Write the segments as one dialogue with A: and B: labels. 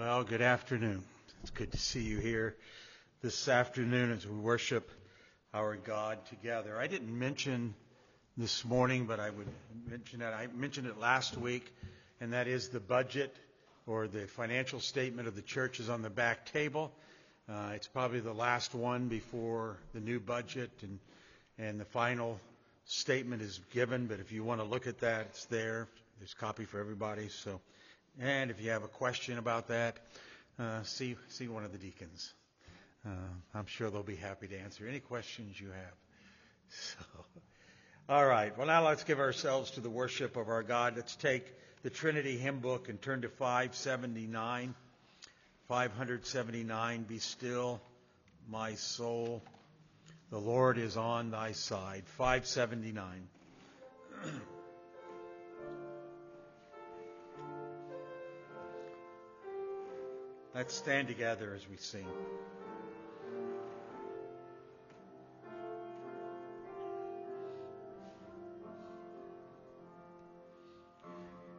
A: Well, good afternoon. It's good to see you here this afternoon as we worship our God together. I didn't mention this morning, but I would mention that I mentioned it last week, and that is the budget or the financial statement of the church is on the back table. Uh, it's probably the last one before the new budget and and the final statement is given. But if you want to look at that, it's there. There's a copy for everybody. So, and if you have a question about that, uh, see see one of the deacons. Uh, I'm sure they'll be happy to answer any questions you have. So, all right. Well, now let's give ourselves to the worship of our God. Let's take the Trinity hymn book and turn to 579. 579. Be still, my soul. The Lord is on thy side. 579. Let's stand together as we sing.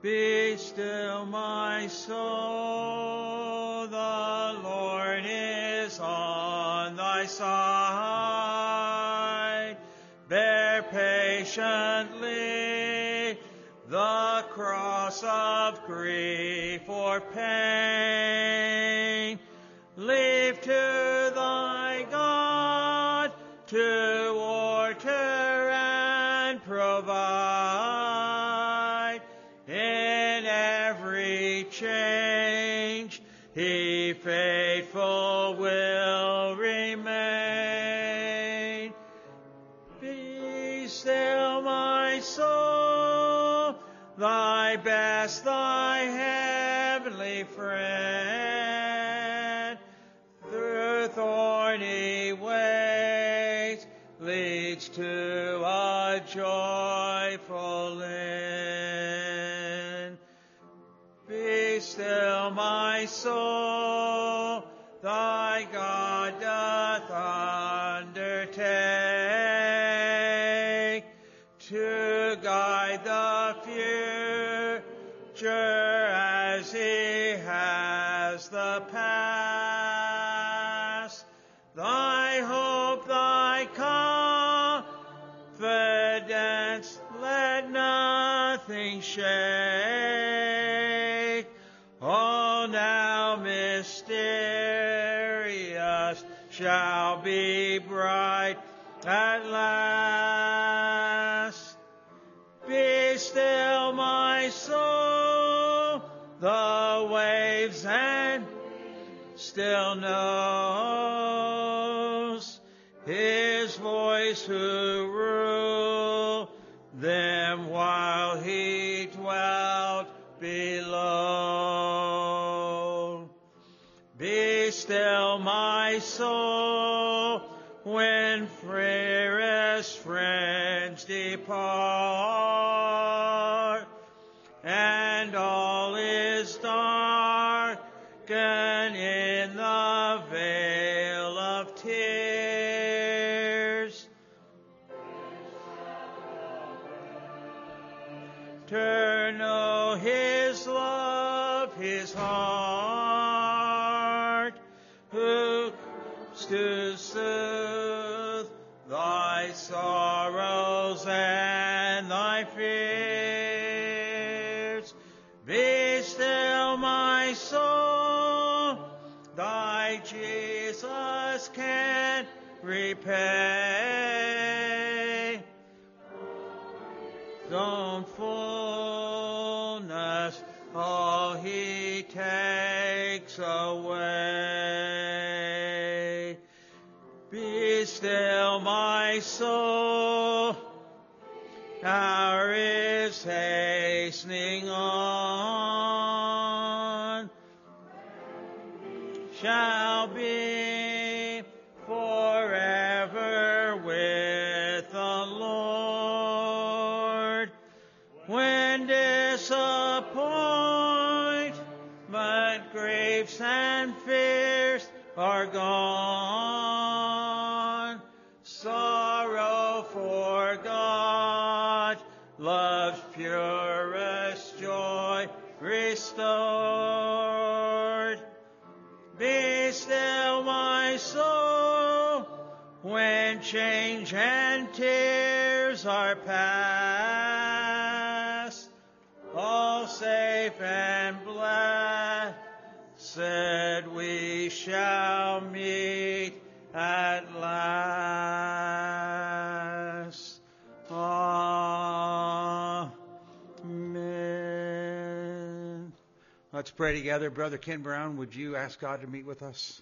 A: Be still, my soul, the Lord is on thy side. Bear patiently cross of grief or pain. Leave to thy God to order and provide in every change. He faithful will remain. Thy thy heavenly friend. Through thorny ways leads to a joyful end. Be still, my soul, thy God doth undertake to guide the as he has the past. Thy hope, thy confidence, let nothing shake. All now mysterious shall be bright at last. Be still, my soul, the waves and still knows his voice who ruled them while he dwelt below. Be still, my soul, when fairest friends depart, repay. Don't fullness all he takes away. Be still, my soul, hour is hastening on. Shall are gone. Sorrow for God, love's purest joy restored. Be still, my soul, when change and tears are past. We shall meet at last. Amen. Let's pray together. Brother Ken Brown, would you ask God to meet with us?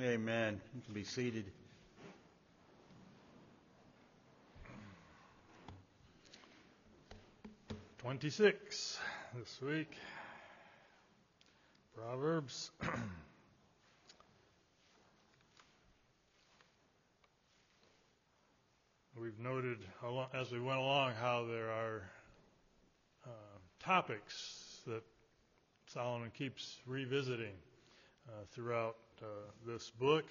A: Amen. You can be seated.
B: Twenty-six this week. Proverbs. We've noted as we went along how there are uh, topics that Solomon keeps revisiting uh, throughout uh, this book,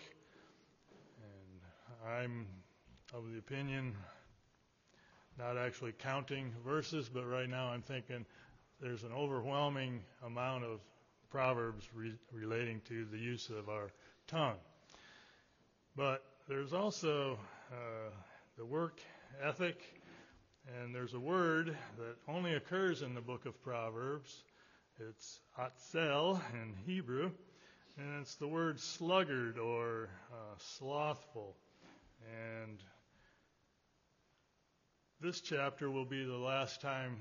B: and I'm of the opinion, not actually counting verses, but right now I'm thinking there's an overwhelming amount of proverbs re- relating to the use of our tongue. But there's also uh, the work ethic, and there's a word that only occurs in the book of Proverbs. It's atzel in Hebrew, and it's the word sluggard or uh, slothful. And this chapter will be the last time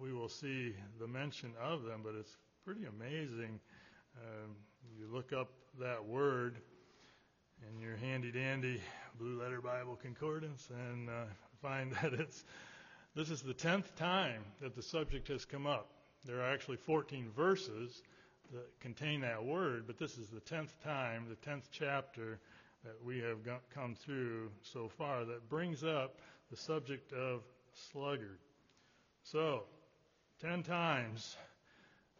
B: we will see the mention of them, but it's pretty amazing. Um, you look up that word in your handy dandy blue letter Bible concordance and uh, find that it's this is the tenth time that the subject has come up. There are actually 14 verses, contain that word, but this is the tenth time, the tenth chapter that we have come through so far that brings up the subject of sluggard. So, ten times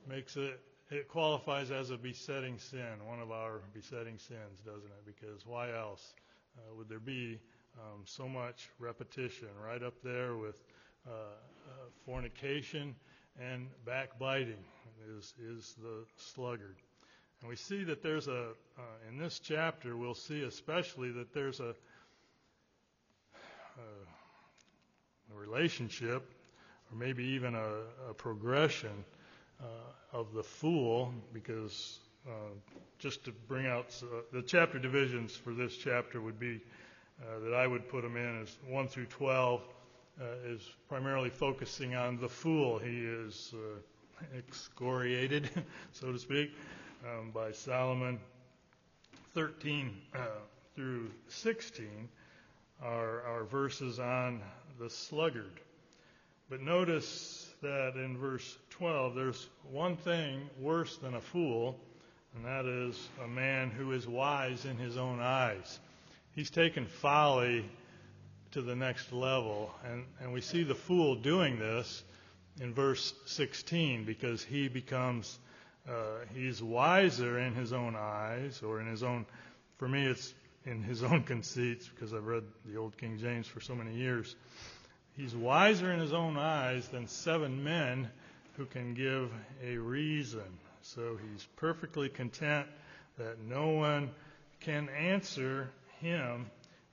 B: makes it it qualifies as a besetting sin, one of our besetting sins, doesn't it? Because why else uh, would there be um, so much repetition right up there with uh, uh, fornication and backbiting? is, is the sluggard. And we see that there's a, uh, in this chapter, we'll see especially that there's a, a, a relationship, or maybe even a, a progression uh, of the fool, because uh, just to bring out uh, the chapter divisions for this chapter would be uh, that I would put them in as 1 through 12 uh, is primarily focusing on the fool. He is uh, excoriated, so to speak, um, by Solomon. 13 uh, through 16 are, are verses on the sluggard. But notice that in verse 12, there's one thing worse than a fool, and that is a man who is wise in his own eyes. He's taken folly to the next level, and, and we see the fool doing this in verse 16 because he becomes, uh, he's wiser in his own eyes or in his own, for me it's in his own conceits because I've read the Old King James for so many years. He's wiser in his own eyes than seven men who can give a reason. So he's perfectly content that no one can answer him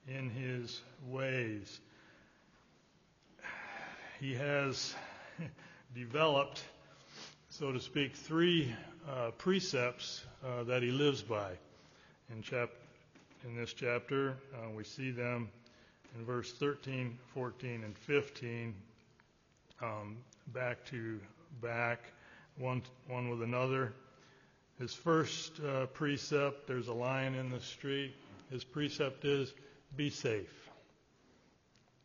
B: in his ways. He has developed, so to speak, three uh, precepts uh, that he lives by. In, chap- in this chapter, uh, we see them in verse 13, 14, and 15. um, back to back, one, one with another. His first uh, precept there's a lion in the street. His precept is be safe.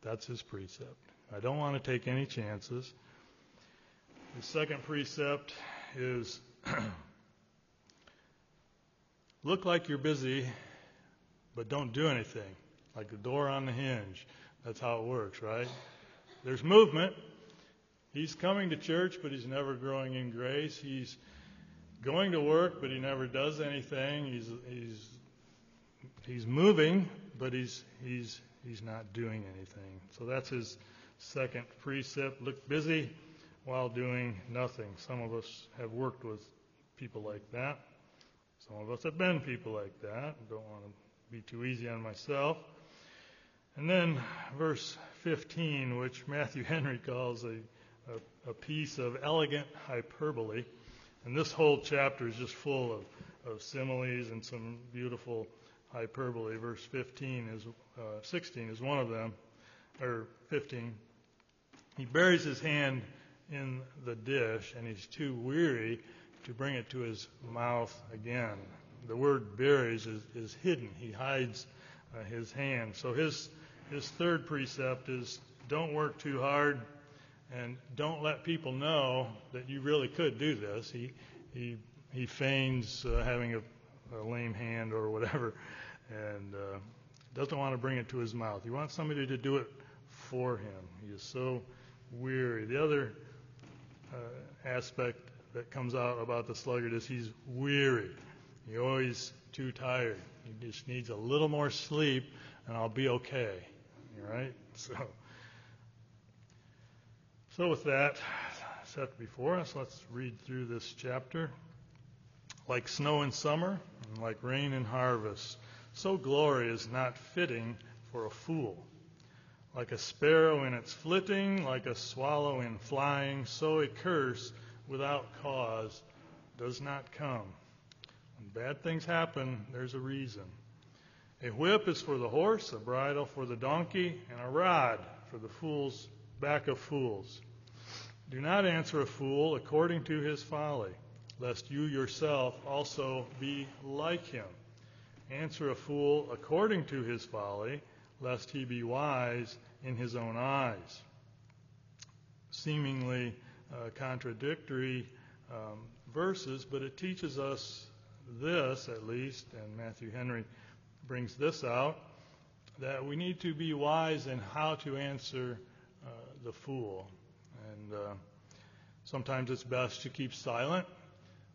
B: That's his precept. I don't want to take any chances. The second precept is look like you're busy, but don't do anything. Like the door on the hinge. That's how it works, right? There's movement. He's coming to church, but he's never growing in grace. He's going to work, but he never does anything. He's he's he's moving, but he's he's he's not doing anything. So that's his second precept. Look busy while doing nothing. Some of us have worked with people like that. Some of us have been people like that. Don't want to be too easy on myself. And then verse 15, which Matthew Henry calls a, a, a piece of elegant hyperbole. And this whole chapter is just full of, of similes and some beautiful hyperbole. Verse 15 is, uh, 16 is one of them, or 15. He buries his hand in the dish and he's too weary to bring it to his mouth again. The word buries is, is hidden. He hides uh, his hand. So his his third precept is don't work too hard and don't let people know that you really could do this. He he he feigns uh, having a, a lame hand or whatever, doesn't want to bring it to his mouth. He wants somebody to do it for him. He is so weary. The other uh, aspect that comes out about the sluggard is he's weary. He's always too tired. He just needs a little more sleep, and I'll be okay. All right. So, so with that set before us, let's read through this chapter. Like snow in summer, and like rain in harvest, so glory is not fitting for a fool. Like a sparrow in its flitting, like a swallow in flying, so a curse without cause does not come. When bad things happen, there's a reason. A whip is for the horse, a bridle for the donkey, and a rod for the fool's back of fools. Do not answer a fool according to his folly, lest you yourself also be like him. Answer a fool according to his folly, lest he be wise in his own eyes. Seemingly uh, contradictory um, verses, but it teaches us this, at least, and Matthew Henry brings this out, that we need to be wise in how to answer uh, the fool. And uh, sometimes it's best to keep silent,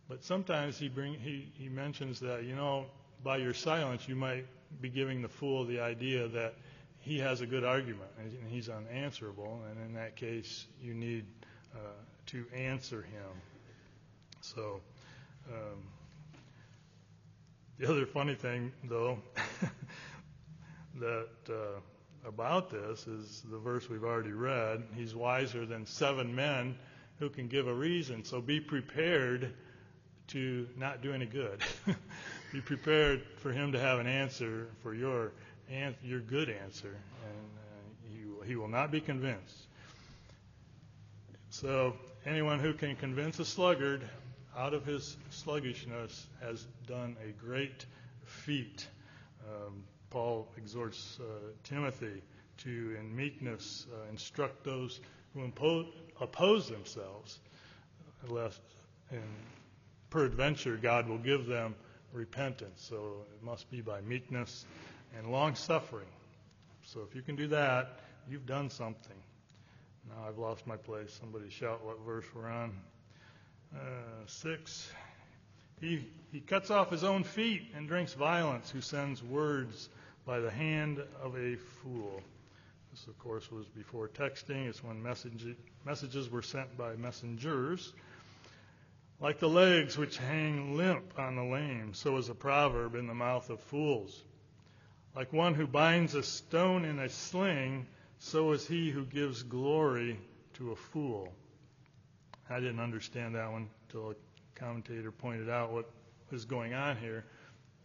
B: but sometimes he, bring, he, he mentions that, you know, by your silence, you might be giving the fool the idea that he has a good argument and he's unanswerable, and in that case, you need uh, to answer him. So, um, the other funny thing, though, that uh, about this is the verse we've already read. He's wiser than seven men who can give a reason. So be prepared to not do any good. be prepared for him to have an answer for your your good answer, and uh, he, he will not be convinced. So anyone who can convince a sluggard out of his sluggishness has done a great feat. Um, Paul exhorts uh, Timothy to, in meekness, uh, instruct those who oppose themselves, lest, and peradventure, God will give them repentance. So it must be by meekness and long suffering. So if you can do that, you've done something. Now I've lost my place. Somebody shout what verse we're on. Uh, 6. He, he cuts off his own feet and drinks violence, who sends words by the hand of a fool. This, of course, was before texting. It's when message, messages were sent by messengers. Like the legs which hang limp on the lame, so is a proverb in the mouth of fools. Like one who binds a stone in a sling, so is he who gives glory to a fool. I didn't understand that one until a commentator pointed out what was going on here.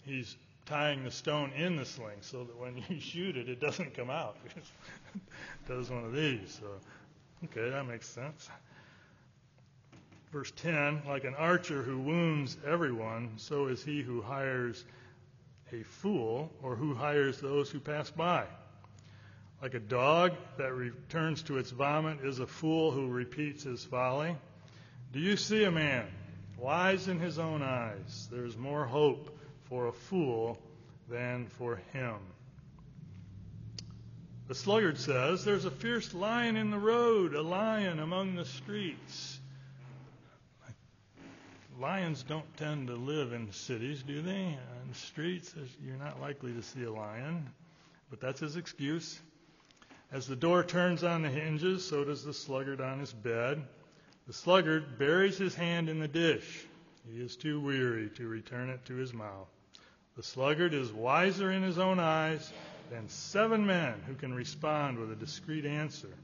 B: He's tying the stone in the sling so that when you shoot it, it doesn't come out. it does one of these. So Okay, that makes sense. Verse 10 Like an archer who wounds everyone, so is he who hires a fool or who hires those who pass by. Like a dog that returns to its vomit is a fool who repeats his folly. Do you see a man wise in his own eyes? There is more hope for a fool than for him. The sluggard says, There's a fierce lion in the road, a lion among the streets. Lions don't tend to live in cities, do they? The streets, you're not likely to see a lion. But that's his excuse. As the door turns on the hinges, so does the sluggard on his bed. The sluggard buries his hand in the dish. He is too weary to return it to his mouth. The sluggard is wiser in his own eyes than seven men who can respond with a discreet answer.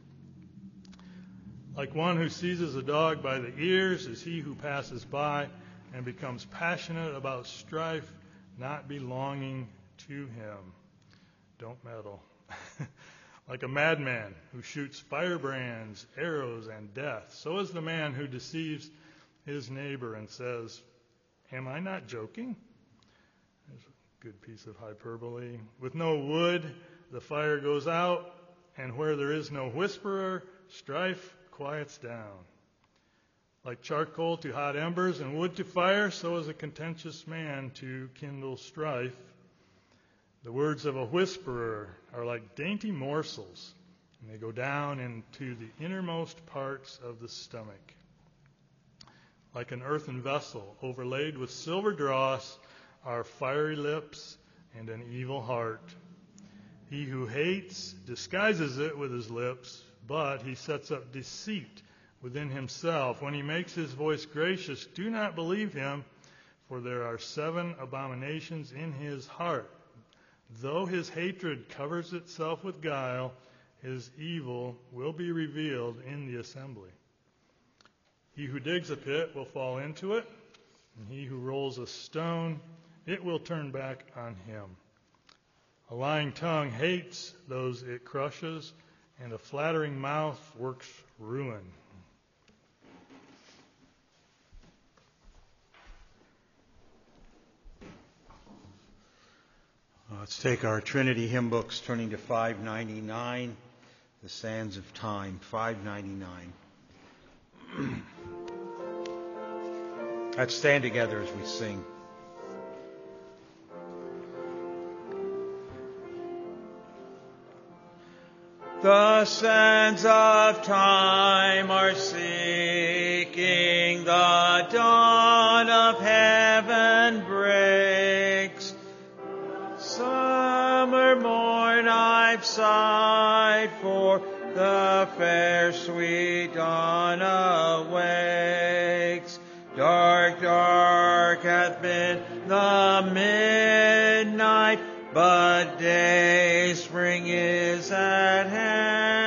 B: Like one who seizes a dog by the ears is he who passes by and becomes passionate about strife not belonging to him. Don't meddle. like a madman who shoots firebrands, arrows, and death, so is the man who deceives his neighbor and says, Am I not joking? There's a good piece of hyperbole. With no wood, the fire goes out, and where there is no whisperer, strife quiets down. Like charcoal to hot embers and wood to fire, so is a contentious man to kindle strife. The words of a whisperer are like dainty morsels, and they go down into the innermost parts of the stomach. Like an earthen vessel overlaid with silver dross are fiery lips and an evil heart. He who hates disguises it with his lips, but he sets up deceit within himself. When he makes his voice gracious, do not believe him, for there are seven abominations in his heart. Though his hatred covers itself with guile, his evil will be revealed in the assembly. He who digs a pit will fall into it, and he who rolls a stone, it will turn back on him. A lying tongue hates those it crushes and a flattering mouth works ruin.
A: Uh, let's take our Trinity hymn books, turning to 599, The Sands of Time, 599. Let's stand together as we sing. The sands of time are seeking, the dawn of heaven breaks. Summer morn I've sighed for, the fair sweet dawn awakes. Dark, dark hath been the midnight, but day spring is at hand,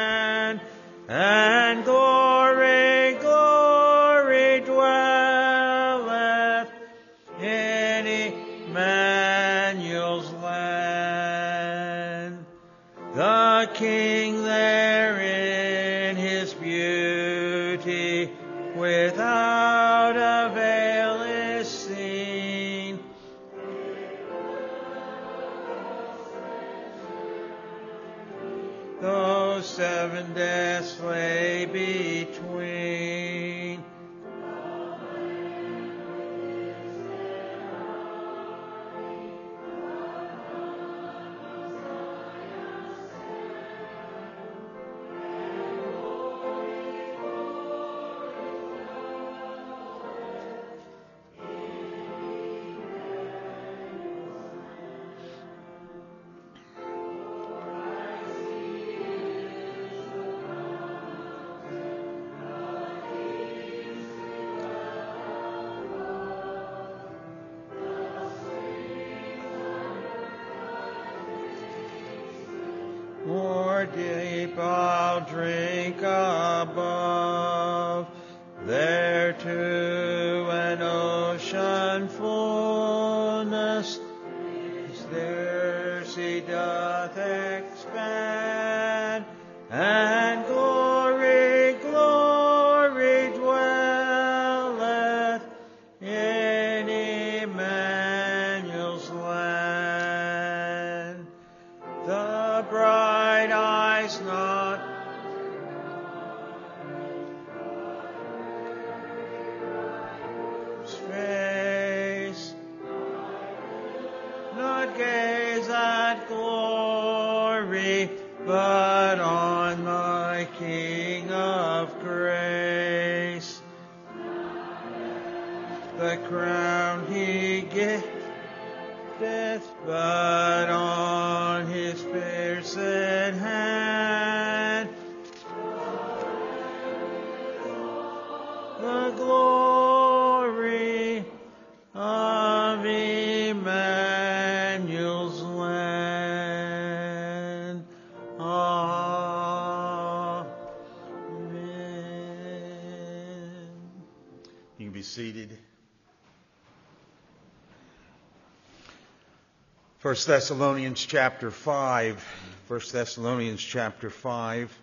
A: 1 Thessalonians chapter 5. 1 Thessalonians chapter 5.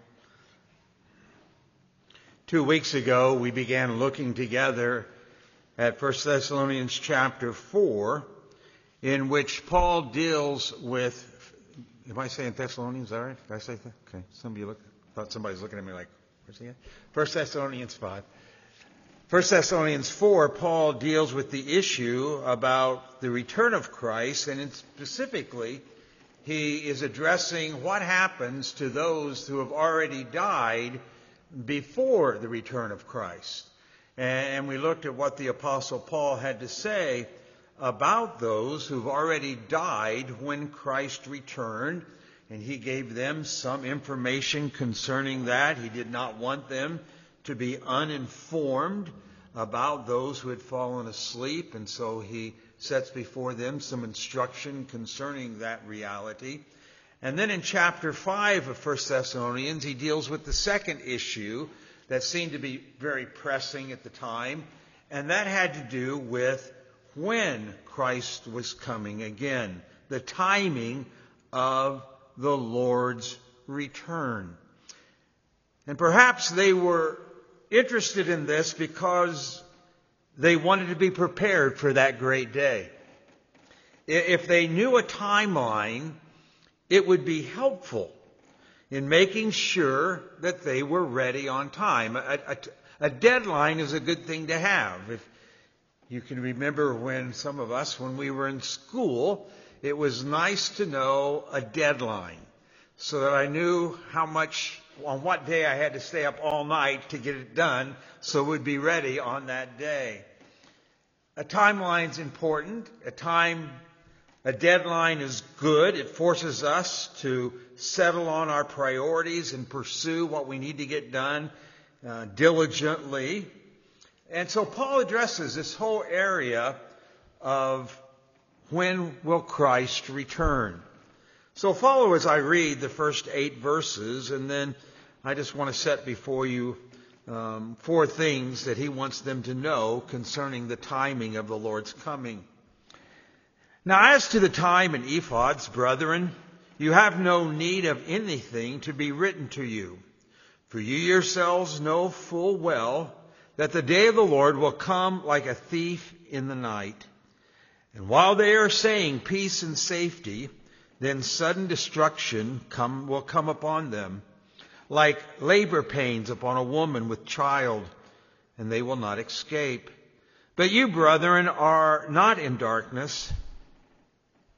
A: Two weeks ago, we began looking together at 1 Thessalonians chapter 4, in which Paul deals with. Am I saying Thessalonians? All right? Did I say that? Okay. Some of you look, thought somebody's looking at me like, where's he at? 1 Thessalonians 5. 1 Thessalonians 4, Paul deals with the issue about the return of Christ, and specifically, he is addressing what happens to those who have already died before the return of Christ. And we looked at what the Apostle Paul had to say about those who've already died when Christ returned. And he gave them some information concerning that. He did not want them to be uninformed about those who had fallen asleep. And so he sets before them some instruction concerning that reality. And then in chapter 5 of 1 Thessalonians, he deals with the second issue that seemed to be very pressing at the time, and that had to do with when Christ was coming again, the timing of the Lord's return. And perhaps they were interested in this because they wanted to be prepared for that great day. If they knew a timeline, it would be helpful in making sure that they were ready on time. A, a, a, deadline is a good thing to have. If you can remember when some of us, when we were in school, it was nice to know a deadline so that I knew how much, on what day I had to stay up all night to get it done so we'd be ready on that day. A timeline's important. A time a deadline is good. It forces us to settle on our priorities and pursue what we need to get done uh, diligently. And so Paul addresses this whole area of when will Christ return. So follow as I read the first eight verses, and then I just want to set before you um, four things that he wants them to know concerning the timing of the Lord's coming. Now, as to the time and epochs, brethren, you have no need of anything to be written to you, for you yourselves know full well that the day of the Lord will come like a thief in the night. And while they are saying peace and safety, then sudden destruction come, will come upon them, like labor pains upon a woman with child, and they will not escape. But you, brethren, are not in darkness,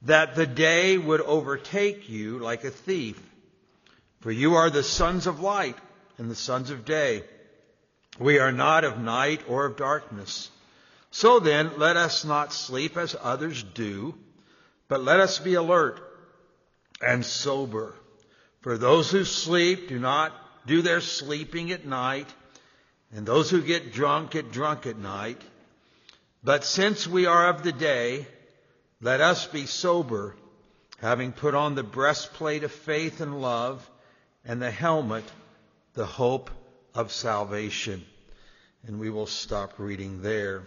A: that the day would overtake you like a thief. For you are the sons of light and the sons of day. We are not of night or of darkness. So then, let us not sleep as others do, but let us be alert and sober. For those who sleep do not do their sleeping at night, and those who get drunk get drunk at night. But since we are of the day, let us be sober, having put on the breastplate of faith and love, and the helmet, the hope of salvation. And we will stop reading there.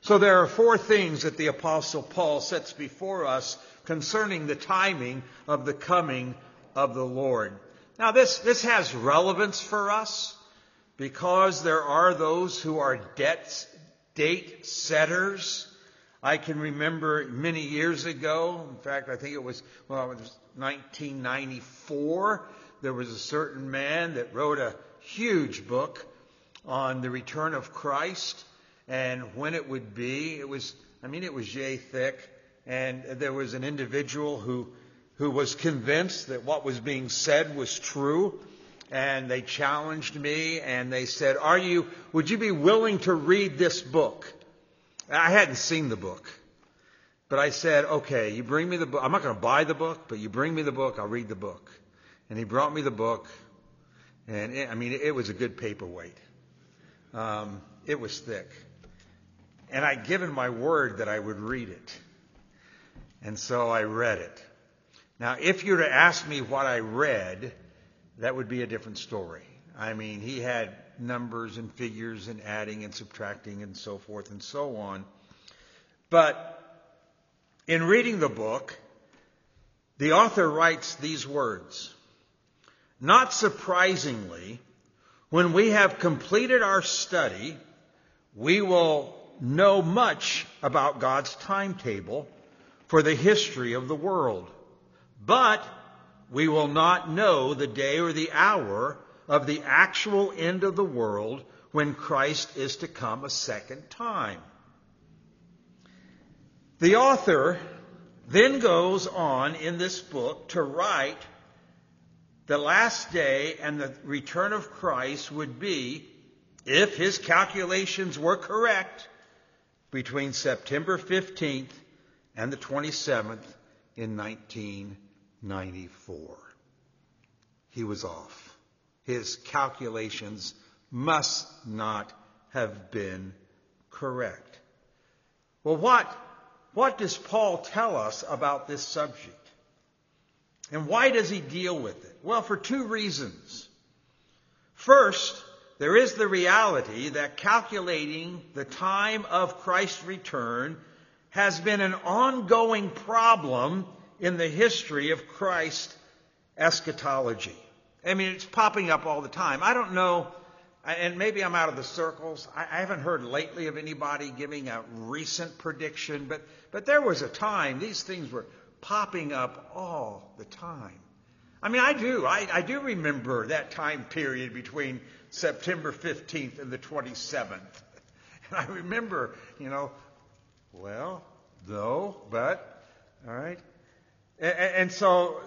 A: So there are four things that the apostle Paul sets before us concerning the timing of the coming of the Lord. Now this, this has relevance for us because there are those who are debt, date setters I can remember many years ago, in fact, I think it was, well, it was 1994, there was a certain man that wrote a huge book on the return of Christ and when it would be. It was, I mean, it was yay thick. and there was an individual who, who was convinced that what was being said was true. And they challenged me and they said, Are you, would you be willing to read this book? I hadn't seen the book. But I said, okay, you bring me the book. I'm not going to buy the book, but you bring me the book, I'll read the book. And he brought me the book. And it, I mean, it was a good paperweight. Um, it was thick. And I'd given my word that I would read it. And so I read it. Now, if you were to ask me what I read, that would be a different story. I mean, he had numbers and figures and adding and subtracting and so forth and so on. But in reading the book, the author writes these words. Not surprisingly, when we have completed our study, we will know much about God's timetable for the history of the world. But we will not know the day or the hour of the actual end of the world when Christ is to come a second time. The author then goes on in this book to write the last day and the return of Christ would be, if his calculations were correct, between September 15th and the 27th in 1994. He was off. His calculations must not have been correct. Well, what, what does Paul tell us about this subject? And why does he deal with it? Well, for two reasons. First, there is the reality that calculating the time of Christ's return has been an ongoing problem in the history of Christ eschatology. I mean, it's popping up all the time. I don't know, and maybe I'm out of the circles. I haven't heard lately of anybody giving a recent prediction, but, but there was a time these things were popping up all the time. I mean, I do. I, I do remember that time period between September 15th and the 27th. And I remember, you know, well, though, but, all right. And, so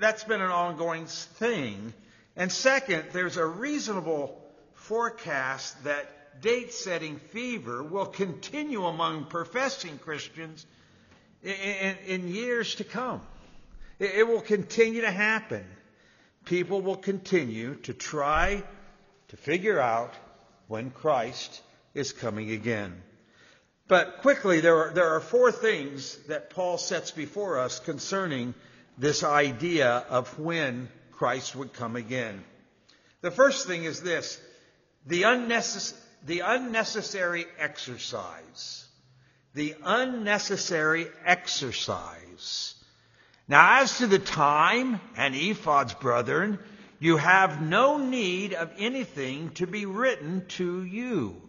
A: that's been an ongoing thing. And second, there's a reasonable forecast that date setting fever will continue among professing Christians in, in, years to come. It, it will continue to happen. People will continue to try to figure out when Christ is coming again. But quickly, there are, there are four things that Paul sets before us concerning this idea of when Christ would come again. The first thing is this the, unnecess- the unnecessary exercise. The unnecessary exercise. Now, as to the time and epochs, brethren, you have no need of anything to be written to you.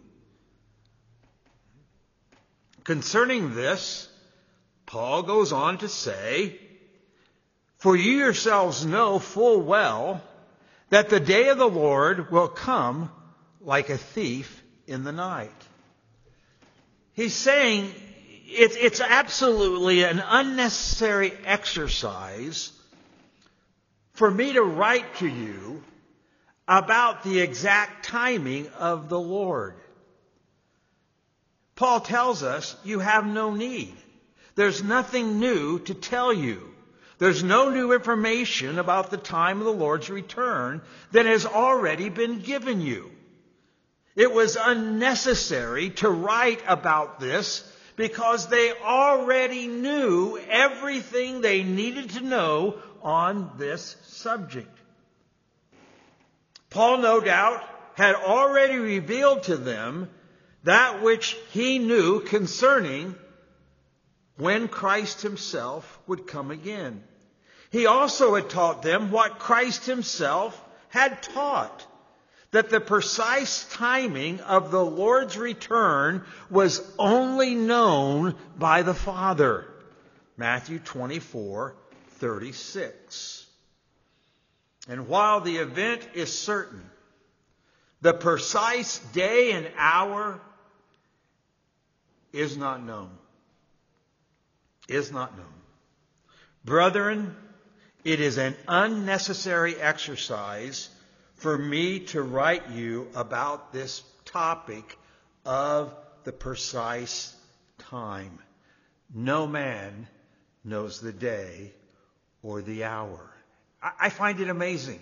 A: Concerning this, Paul goes on to say, For you yourselves know full well that the day of the Lord will come like a thief in the night. He's saying it's, it's absolutely an unnecessary exercise for me to write to you about the exact timing of the Lord. Paul tells us you have no need. There's nothing new to tell you. There's no new information about the time of the Lord's return that has already been given you. It was unnecessary to write about this because they already knew everything they needed to know on this subject. Paul, no doubt, had already revealed to them that which he knew concerning when Christ himself would come again. He also had taught them what Christ himself had taught that the precise timing of the Lord's return was only known by the Father. Matthew 24, 36. And while the event is certain, the precise day and hour is not known. is not known. Brethren, it is an unnecessary exercise for me to write you about this topic of the precise time. No man knows the day or the hour. I find it amazing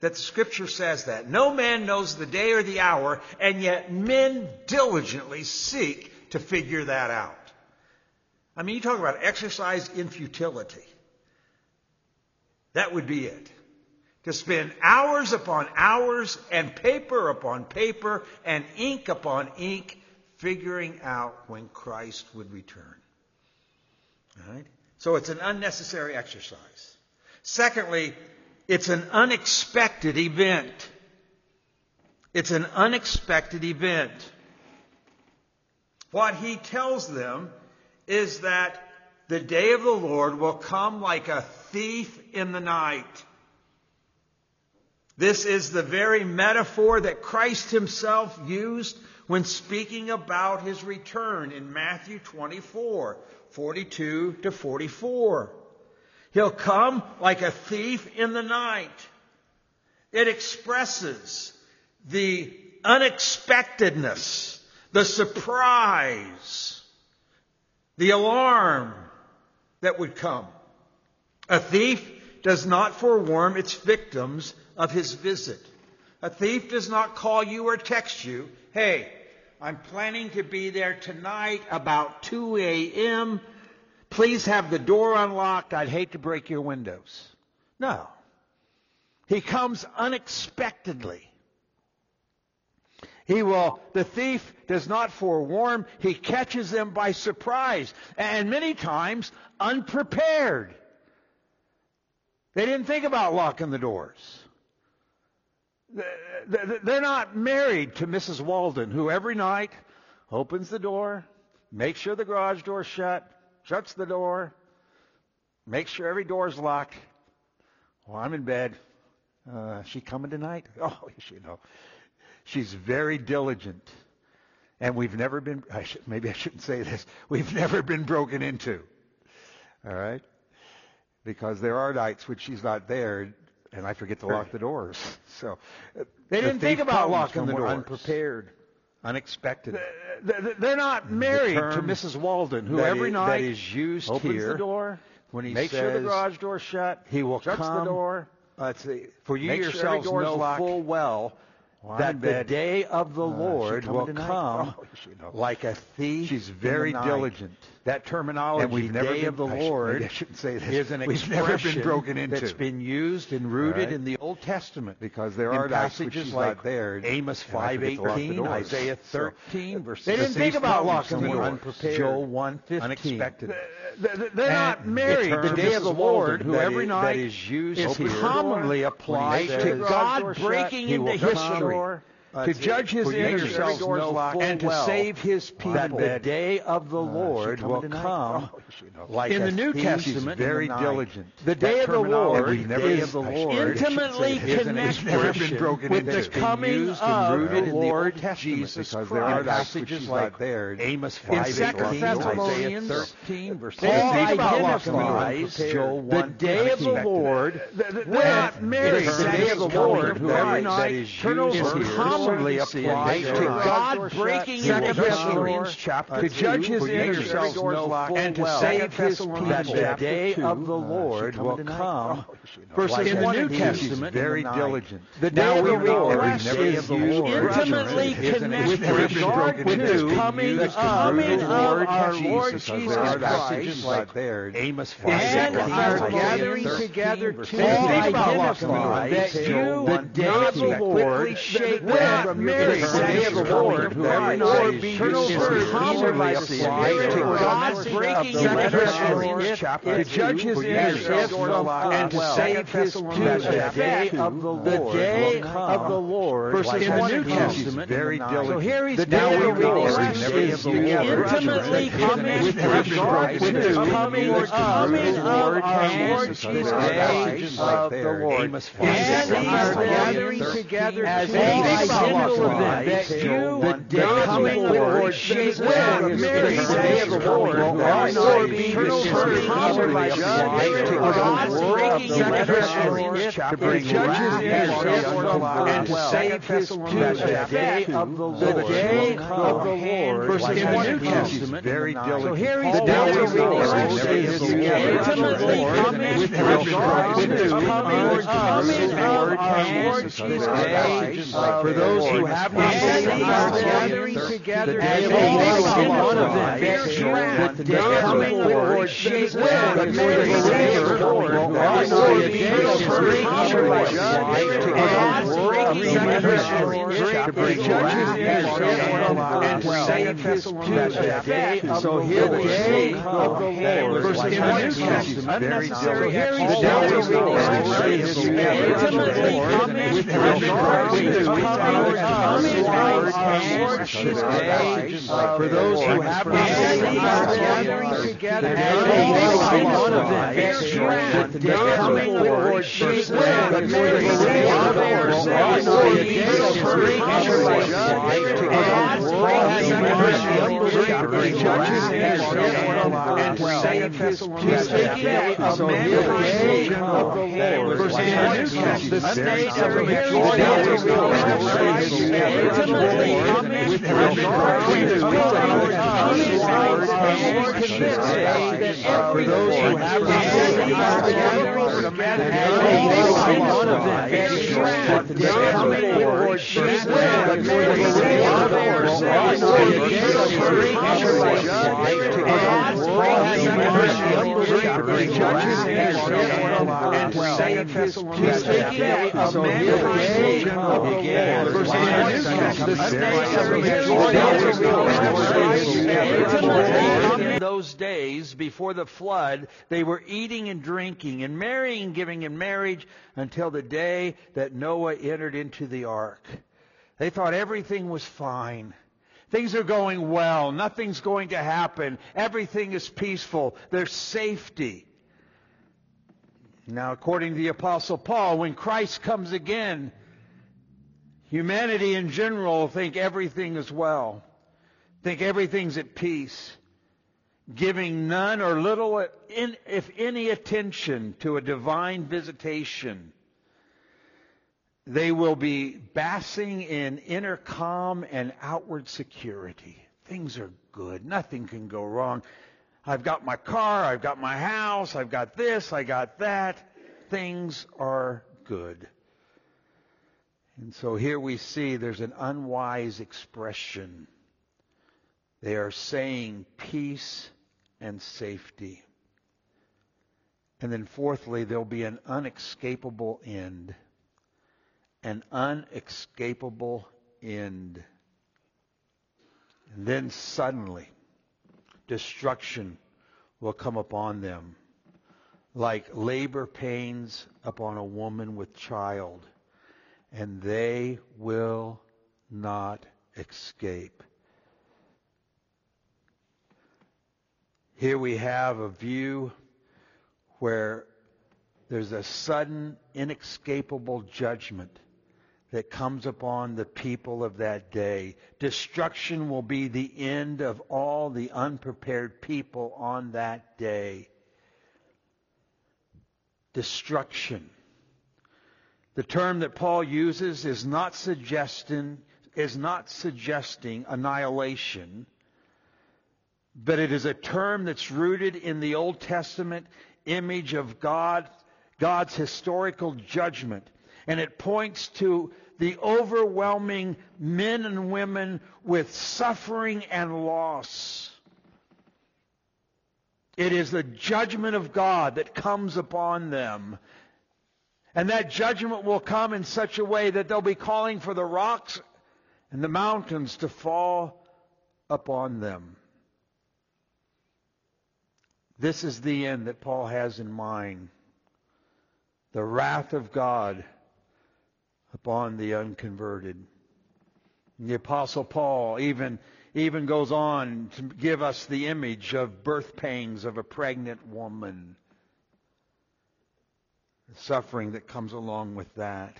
A: that the scripture says that. No man knows the day or the hour, and yet men diligently seek to figure that out. I mean, you talk about exercise in futility. That would be it. To spend hours upon hours and paper upon paper and ink upon ink figuring out when Christ would return. All right? So it's an unnecessary exercise. Secondly, it's an unexpected event. It's an unexpected event. What he tells them is that the day of the Lord will come like a thief in the night. This is the very metaphor that Christ himself used when speaking about his return in Matthew 24, 42 to 44. He'll come like a thief in the night. It expresses the unexpectedness, the surprise, the alarm that would come. A thief does not forewarn its victims of his visit. A thief does not call you or text you, hey, I'm planning to be there tonight about 2 a.m. Please have the door unlocked. I'd hate to break your windows. No. He comes unexpectedly. He will, the thief does not forewarn, he catches them by surprise, and many times unprepared. They didn't think about locking the doors. They're not married to Mrs. Walden, who every night opens the door, makes sure the garage door's shut, shuts the door, makes sure every door's locked. Well, I'm in bed. Uh, she coming tonight? Oh, you know. She's very diligent. And we've never been, I should, maybe I shouldn't say this, we've never been broken into. All right? Because there are nights when she's not there and I forget to lock the doors. So they didn't think about locking the doors. Unprepared, unexpected. They're not married the to Mrs. Walden, who every night that is used opens here, the door when he makes sure the garage door's shut. He will shuts come, the door. Uh, for you yourselves sure know full well well, that the day of the uh, Lord will tonight? come oh, like a thief. She's very diligent. That terminology, and we've never day been, of the Lord, I, say this. Is an we've never been broken into. That's been used and rooted right. in the Old Testament because there are passages like there. Amos five eighteen, Isaiah thirteen, so, verse. They didn't think about locking the door. Unprepared, Joel one fifteen. Unexpected. They're not married. The, the day of the Lord, who every night that is used is commonly applied to God breaking into history to judge his enemies and to save his people. That the day of the uh, Lord will come oh, like in the New Testament. Very diligent. The day of the Lord is intimately connected with the coming of the Lord Jesus Christ. There are passages like there. Amos 5, in 2 Thessalonians 13, verse Paul identifies the day of the Lord. They're not married. The day of the Lord, who every night turns over commonly applies to God breaking into Thessalonians chapter to judge his enemies and to save his people. That the day of the Lord will come. Verses in the New Testament, very diligent. The day of the Lord is intimately connected with regard to the coming of our Lord Jesus Christ. Amos 5, and our gathering together to identify that you, the day of the Lord, will Day of the Lord, who every night is commonly applied to God. Breaking into to judge his enemies and to save his people. The day of the Lord, the day of the Lord, in the New Testament, very diligent. So here he's the day of the Lord is intimately connected with the coming of our Lord Jesus Christ. Of the Lord, and our gathering together as a that you, the day of the Lord,
C: shake the day of the Lord will also be returned by judge to God's breaking adversaries to bring wrath and to save his people. The day of the Lord. The day of the Lord.
D: In the New Testament, very diligent.
C: So here he's intimately coming with regard to the coming of our Lord Jesus Christ.
D: For those who have not believed,
C: gathering together
D: the day
C: as
D: of the
C: a
D: Lord
C: one of them. That
D: the
C: the
D: day the
C: coming
D: Lord.
C: Jesus
D: well,
C: the
D: the day of the Lord. Will
C: also
D: be
C: be
D: returned
C: by
D: by
C: judge to
D: God's
C: breaking
D: to bring wrath
C: and to save his people.
D: So here the day of the Lord.
C: Verse
D: in the New Testament, here
C: The
D: he's
C: day
D: telling
C: of
D: us
C: the Lord is intimately coming with regard to the coming of our Lord. Jesus Christ.
D: For those who have not
C: And
D: believed,
C: gathering together
D: every
C: one
D: one
C: of
D: of
C: them.
D: them,
C: The
D: the
C: coming Lord Jesus Christ.
D: the of the Lord will also be returned by judge to God's breaking adversaries to bring wrath and save his people. So here of the Lord.
C: Verse
D: the New Testament,
C: The state of the
D: here
C: majority
D: the day
C: of the
D: Lord
C: Christ
D: will
C: intimately
D: be
C: coming
D: with
C: with regard to the coming of
D: Lord
C: our Lord Jesus Christ.
D: For those who have not
C: And
D: believed,
C: together
D: and every one of them,
C: that the coming Lord Jesus
D: the
C: Christ.
D: day of the Lord will also be returned by
C: judge to
D: God's breaking adversaries to bring wrath
C: and to save his
D: He's
C: people.
D: taking a
C: So
D: man
C: here
D: of
C: the day
D: the
C: of the
D: Lord.
C: Lord.
D: Verse in the New Testament,
C: The state of the
A: In those days before the flood, they were eating and drinking and marrying, giving in marriage until the day that Noah entered into the ark. They thought everything was fine. Things are going well. Nothing's going to happen. Everything is peaceful. There's safety. Now, according to the Apostle Paul, when Christ comes again, humanity in general think everything is well, think everything's at peace, giving none or little, if any, attention to a divine visitation. They will be basking in inner calm and outward security. Things are good. Nothing can go wrong. I've got my car, I've got my house, I've got this, I got that. Things are good. And so here we see there's an unwise expression. They are saying peace and safety. And then fourthly, there'll be an unescapable end. An unescapable end. And then suddenly, destruction will come upon them like labor pains upon a woman with child, and they will not escape. Here we have a view where there's a sudden, inescapable judgment that comes upon the people of that day. Destruction will be the end of all the unprepared people on that day. Destruction. The term that Paul uses is not suggesting is not suggesting annihilation, but it is a term that's rooted in the Old Testament image of God, God's historical judgment. And it points to the overwhelming men and women with suffering and loss. It is the judgment of God that comes upon them. And that judgment will come in such a way that they'll be calling for the rocks and the mountains to fall upon them. This is the end that Paul has in mind. The wrath of God upon the unconverted. And the apostle Paul even even goes on to give us the image of birth pangs of a pregnant woman. The suffering that comes along with that.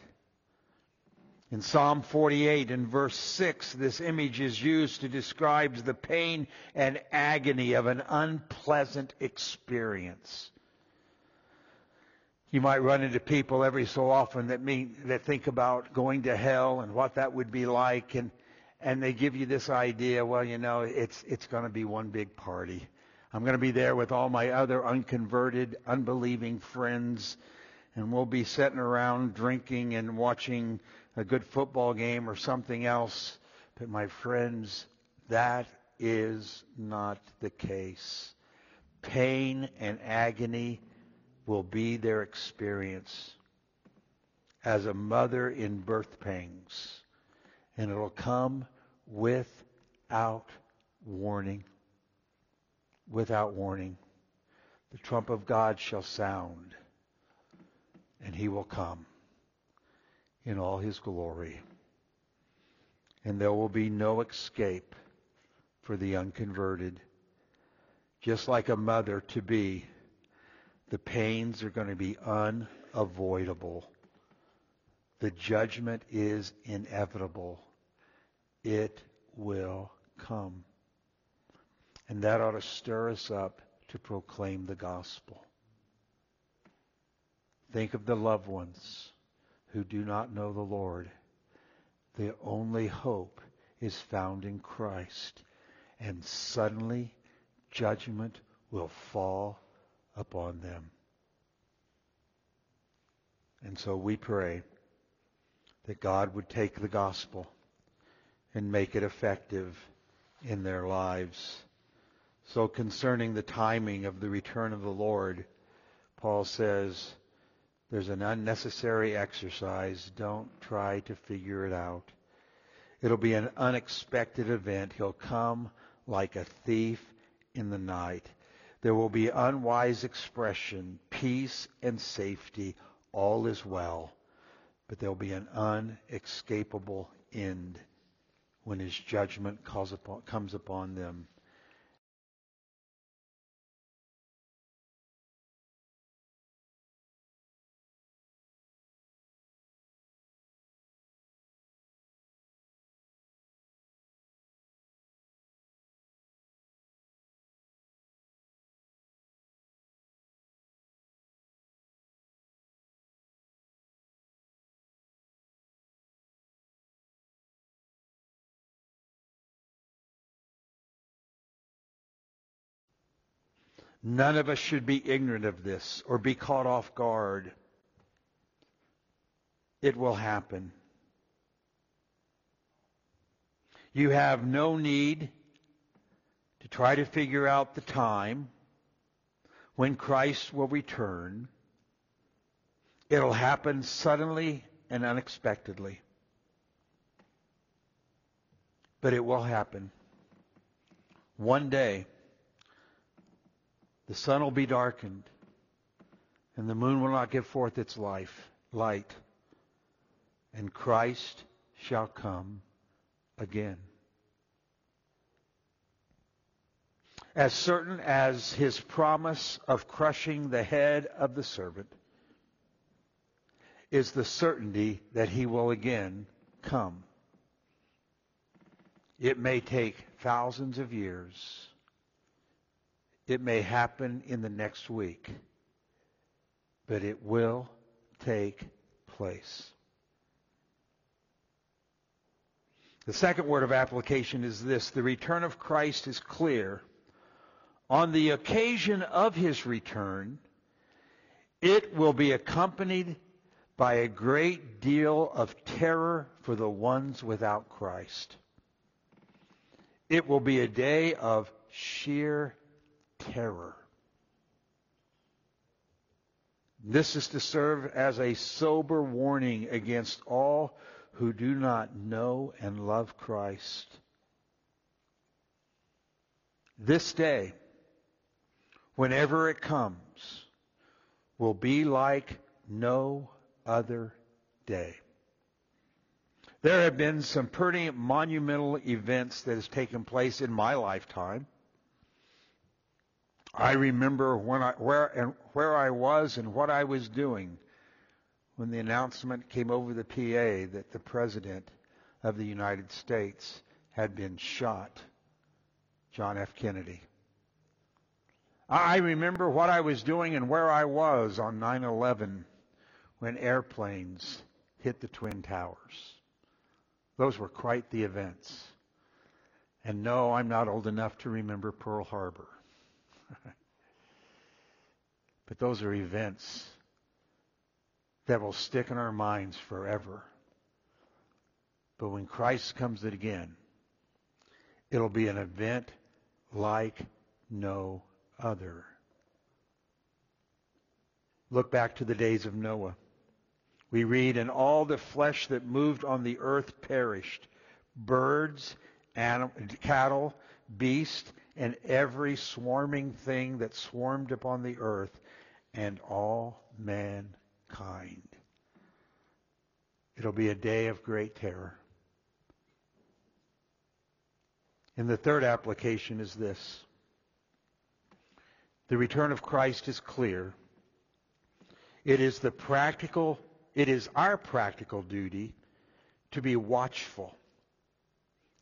A: In Psalm 48 in verse 6, this image is used to describe the pain and agony of an unpleasant experience. You might run into people every so often that mean that think about going to hell and what that would be like and and they give you this idea, well, you know, it's it's going to be one big party. I'm going to be there with all my other unconverted, unbelieving friends and we'll be sitting around drinking and watching a good football game or something else. But my friends, that is not the case. Pain and agony will be their experience as a mother in birth pangs. And it'll come without warning. Without warning. The trump of God shall sound, and he will come in all his glory. And there will be no escape for the unconverted. Just like a mother to be, the pains are going to be unavoidable. The judgment is inevitable. It will come. And that ought to stir us up to proclaim the gospel. Think of the loved ones who do not know the Lord. Their only hope is found in Christ. And suddenly judgment will fall upon them. And so we pray that God would take the gospel and make it effective in their lives. So concerning the timing of the return of the Lord, Paul says, there's an unnecessary exercise. Don't try to figure it out. It'll be an unexpected event. He'll come like a thief in the night. There will be unwise expression, peace and safety, all is well. But there'll be an unescapable end when his judgment comes upon them. None of us should be ignorant of this or be caught off guard. It will happen. You have no need to try to figure out the time when Christ will return. It'll happen suddenly and unexpectedly. But it will happen. One day, the sun will be darkened, and the moon will not give forth its life, light, and Christ shall come again. As certain as his promise of crushing the head of the serpent is the certainty that he will again come. It may take thousands of years it may happen in the next week, but it will take place. The second word of application is this the return of Christ is clear. On the occasion of his return, it will be accompanied by a great deal of terror for the ones without Christ. It will be a day of sheer terror. This is to serve as a sober warning against all who do not know and love Christ. This day, whenever it comes, will be like no other day. There have been some pretty monumental events that has taken place in my lifetime. I remember when I, where, and where I was and what I was doing when the announcement came over the PA that the President of the United States had been shot, John F. Kennedy. I remember what I was doing and where I was on 9 11 when airplanes hit the Twin Towers. Those were quite the events. And no, I'm not old enough to remember Pearl Harbor. but those are events that will stick in our minds forever. But when Christ comes again, it'll be an event like no other. Look back to the days of Noah. We read, And all the flesh that moved on the earth perished birds, animal, cattle, beasts, and every swarming thing that swarmed upon the earth, and all mankind. It'll be a day of great terror. And the third application is this the return of Christ is clear. It is the practical, it is our practical duty to be watchful.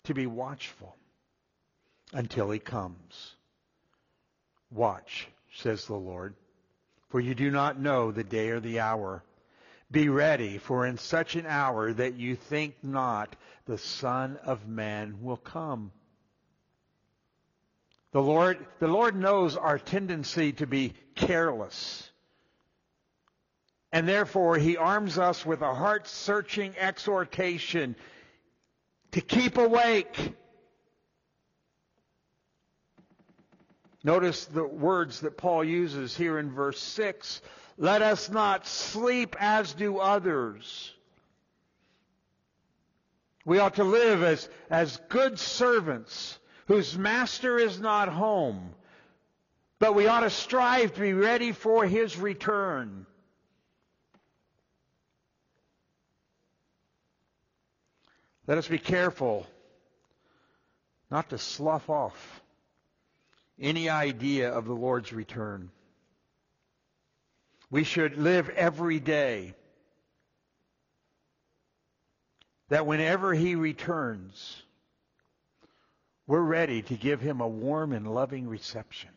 A: To be watchful until he comes. Watch, says the Lord, for you do not know the day or the hour. Be ready, for in such an hour that you think not, the Son of Man will come. The Lord, the Lord knows our tendency to be careless. And therefore, He arms us with a heart searching exhortation to keep awake. Notice the words that Paul uses here in verse 6. Let us not sleep as do others. We ought to live as, as good servants whose master is not home. But we ought to strive to be ready for his return. Let us be careful not to slough off any idea of the Lord's return. We should live every day that whenever he returns, we're ready to give him a warm and loving reception.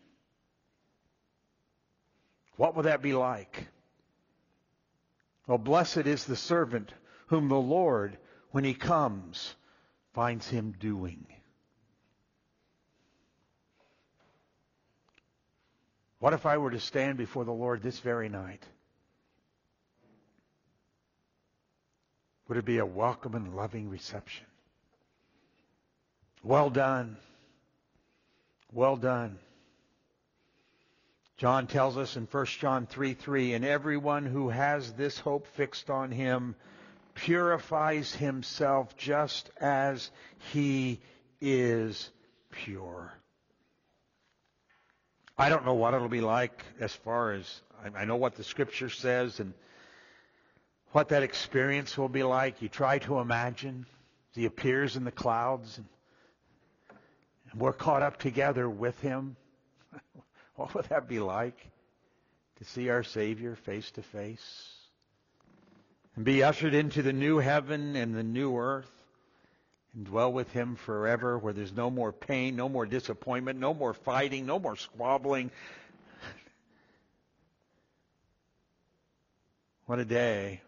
A: What will that be like? Well, blessed is the servant whom the Lord, when he comes, finds him doing. What if I were to stand before the Lord this very night? Would it be a welcome and loving reception? Well done. Well done. John tells us in 1 John 3 3, and everyone who has this hope fixed on him purifies himself just as he is pure. I don't know what it'll be like as far as I know what the scripture says and what that experience will be like. You try to imagine. He appears in the clouds and and we're caught up together with him. what would that be like? To see our Savior face to face and be ushered into the new heaven and the new earth and dwell with him forever where there's no more pain, no more disappointment, no more fighting, no more squabbling. What a day.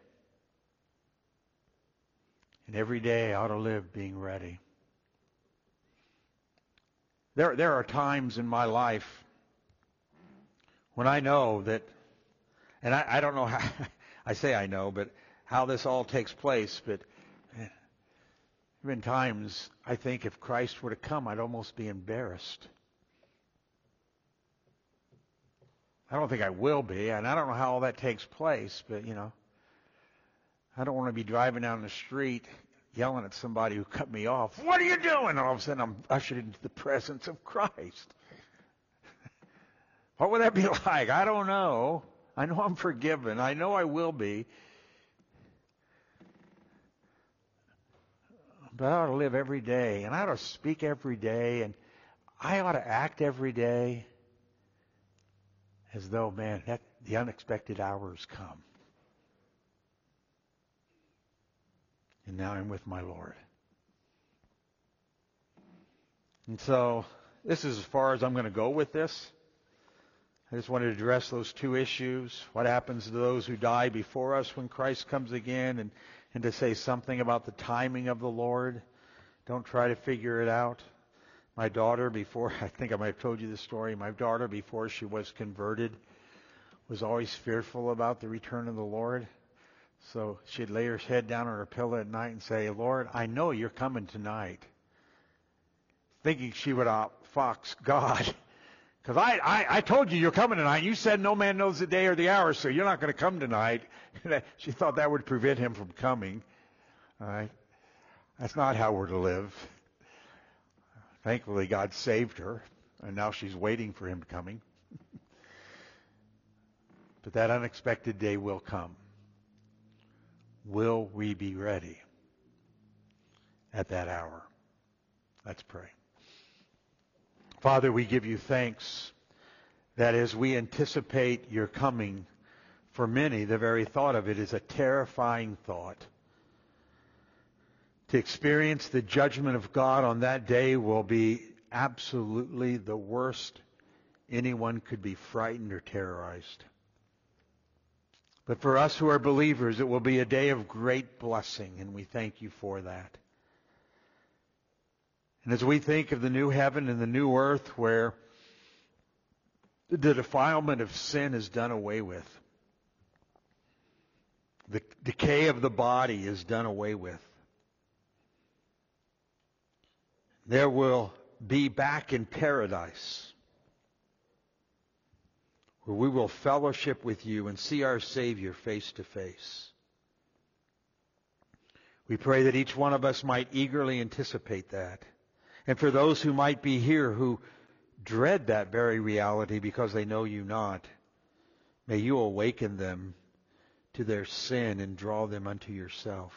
A: And every day I ought to live being ready. There, there are times in my life when I know that, and I, I don't know how, I say I know, but how this all takes place, but been times I think if Christ were to come, I'd almost be embarrassed. I don't think I will be, and I don't know how all that takes place, but you know, I don't want to be driving down the street yelling at somebody who cut me off. What are you doing? And all of a sudden I'm ushered into the presence of Christ. what would that be like? I don't know. I know I'm forgiven. I know I will be. But I ought to live every day, and I ought to speak every day, and I ought to act every day as though, man, that, the unexpected hours come. and now I'm with my Lord. And so, this is as far as I'm going to go with this. I just wanted to address those two issues. What happens to those who die before us when Christ comes again, and, and to say something about the timing of the Lord. Don't try to figure it out. My daughter, before, I think I might have told you this story, my daughter, before she was converted, was always fearful about the return of the Lord. So she'd lay her head down on her pillow at night and say, Lord, I know you're coming tonight. Thinking she would outfox God. Because I, I, I told you you're coming tonight. You said no man knows the day or the hour, so you're not going to come tonight. she thought that would prevent him from coming. All right? That's not how we're to live. Thankfully, God saved her, and now she's waiting for him coming. but that unexpected day will come. Will we be ready at that hour? Let's pray. Father, we give you thanks that as we anticipate your coming, for many, the very thought of it is a terrifying thought. To experience the judgment of God on that day will be absolutely the worst anyone could be frightened or terrorized. But for us who are believers, it will be a day of great blessing, and we thank you for that. And as we think of the new heaven and the new earth where the defilement of sin is done away with, the decay of the body is done away with, there will be back in paradise where we will fellowship with you and see our Savior face to face. We pray that each one of us might eagerly anticipate that. And for those who might be here who dread that very reality because they know you not, may you awaken them to their sin and draw them unto yourself.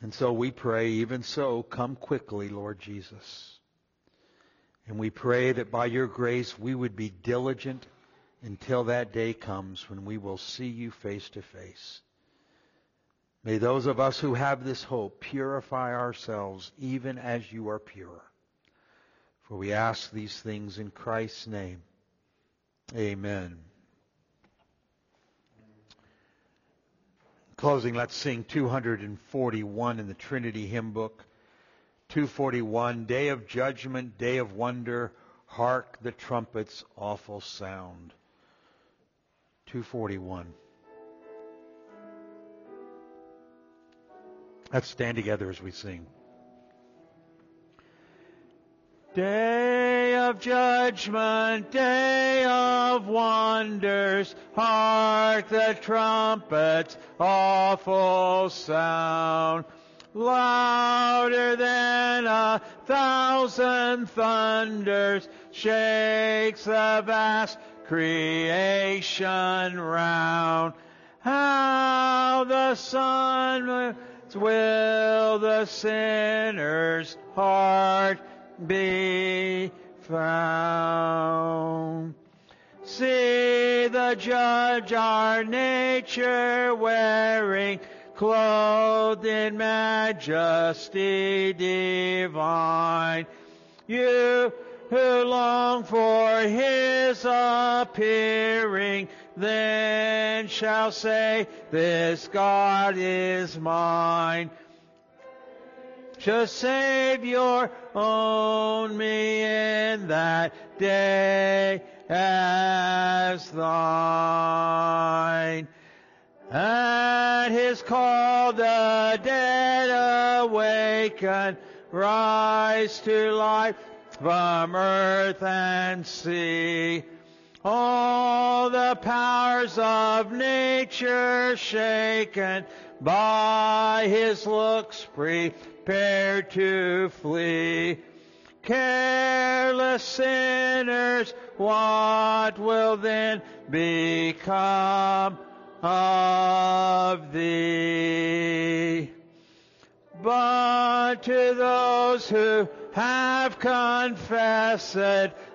A: And so we pray, even so, come quickly, Lord Jesus. And we pray that by your grace we would be diligent until that day comes when we will see you face to face. May those of us who have this hope purify ourselves even as you are pure. For we ask these things in Christ's name. Amen. In closing, let's sing 241 in the Trinity hymn book. 241, Day of Judgment, Day of Wonder, hark the trumpet's awful sound. 241. Let's stand together as we sing. Day of judgment, day of wonders, hark the trumpet's awful sound. Louder than a thousand thunders shakes the vast creation round. How the sun will the sinner's heart be found. See the judge our nature wearing, clothed in majesty divine. You who long for his appearing, then shall say, This God is mine. Shall Savior own me in that day as thine. At his call the dead awaken, rise to life from earth and sea. All the powers of nature shaken by his looks prepared to flee. Careless sinners, what will then become of thee? But to those who have confessed,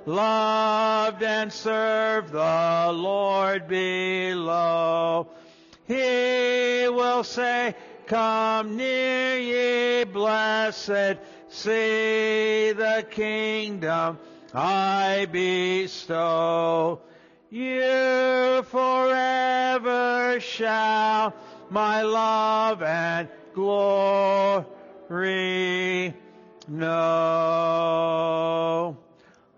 A: loved and served the Lord below, he will say, come near ye blessed, see the kingdom I bestow. You forever shall my love and glory know.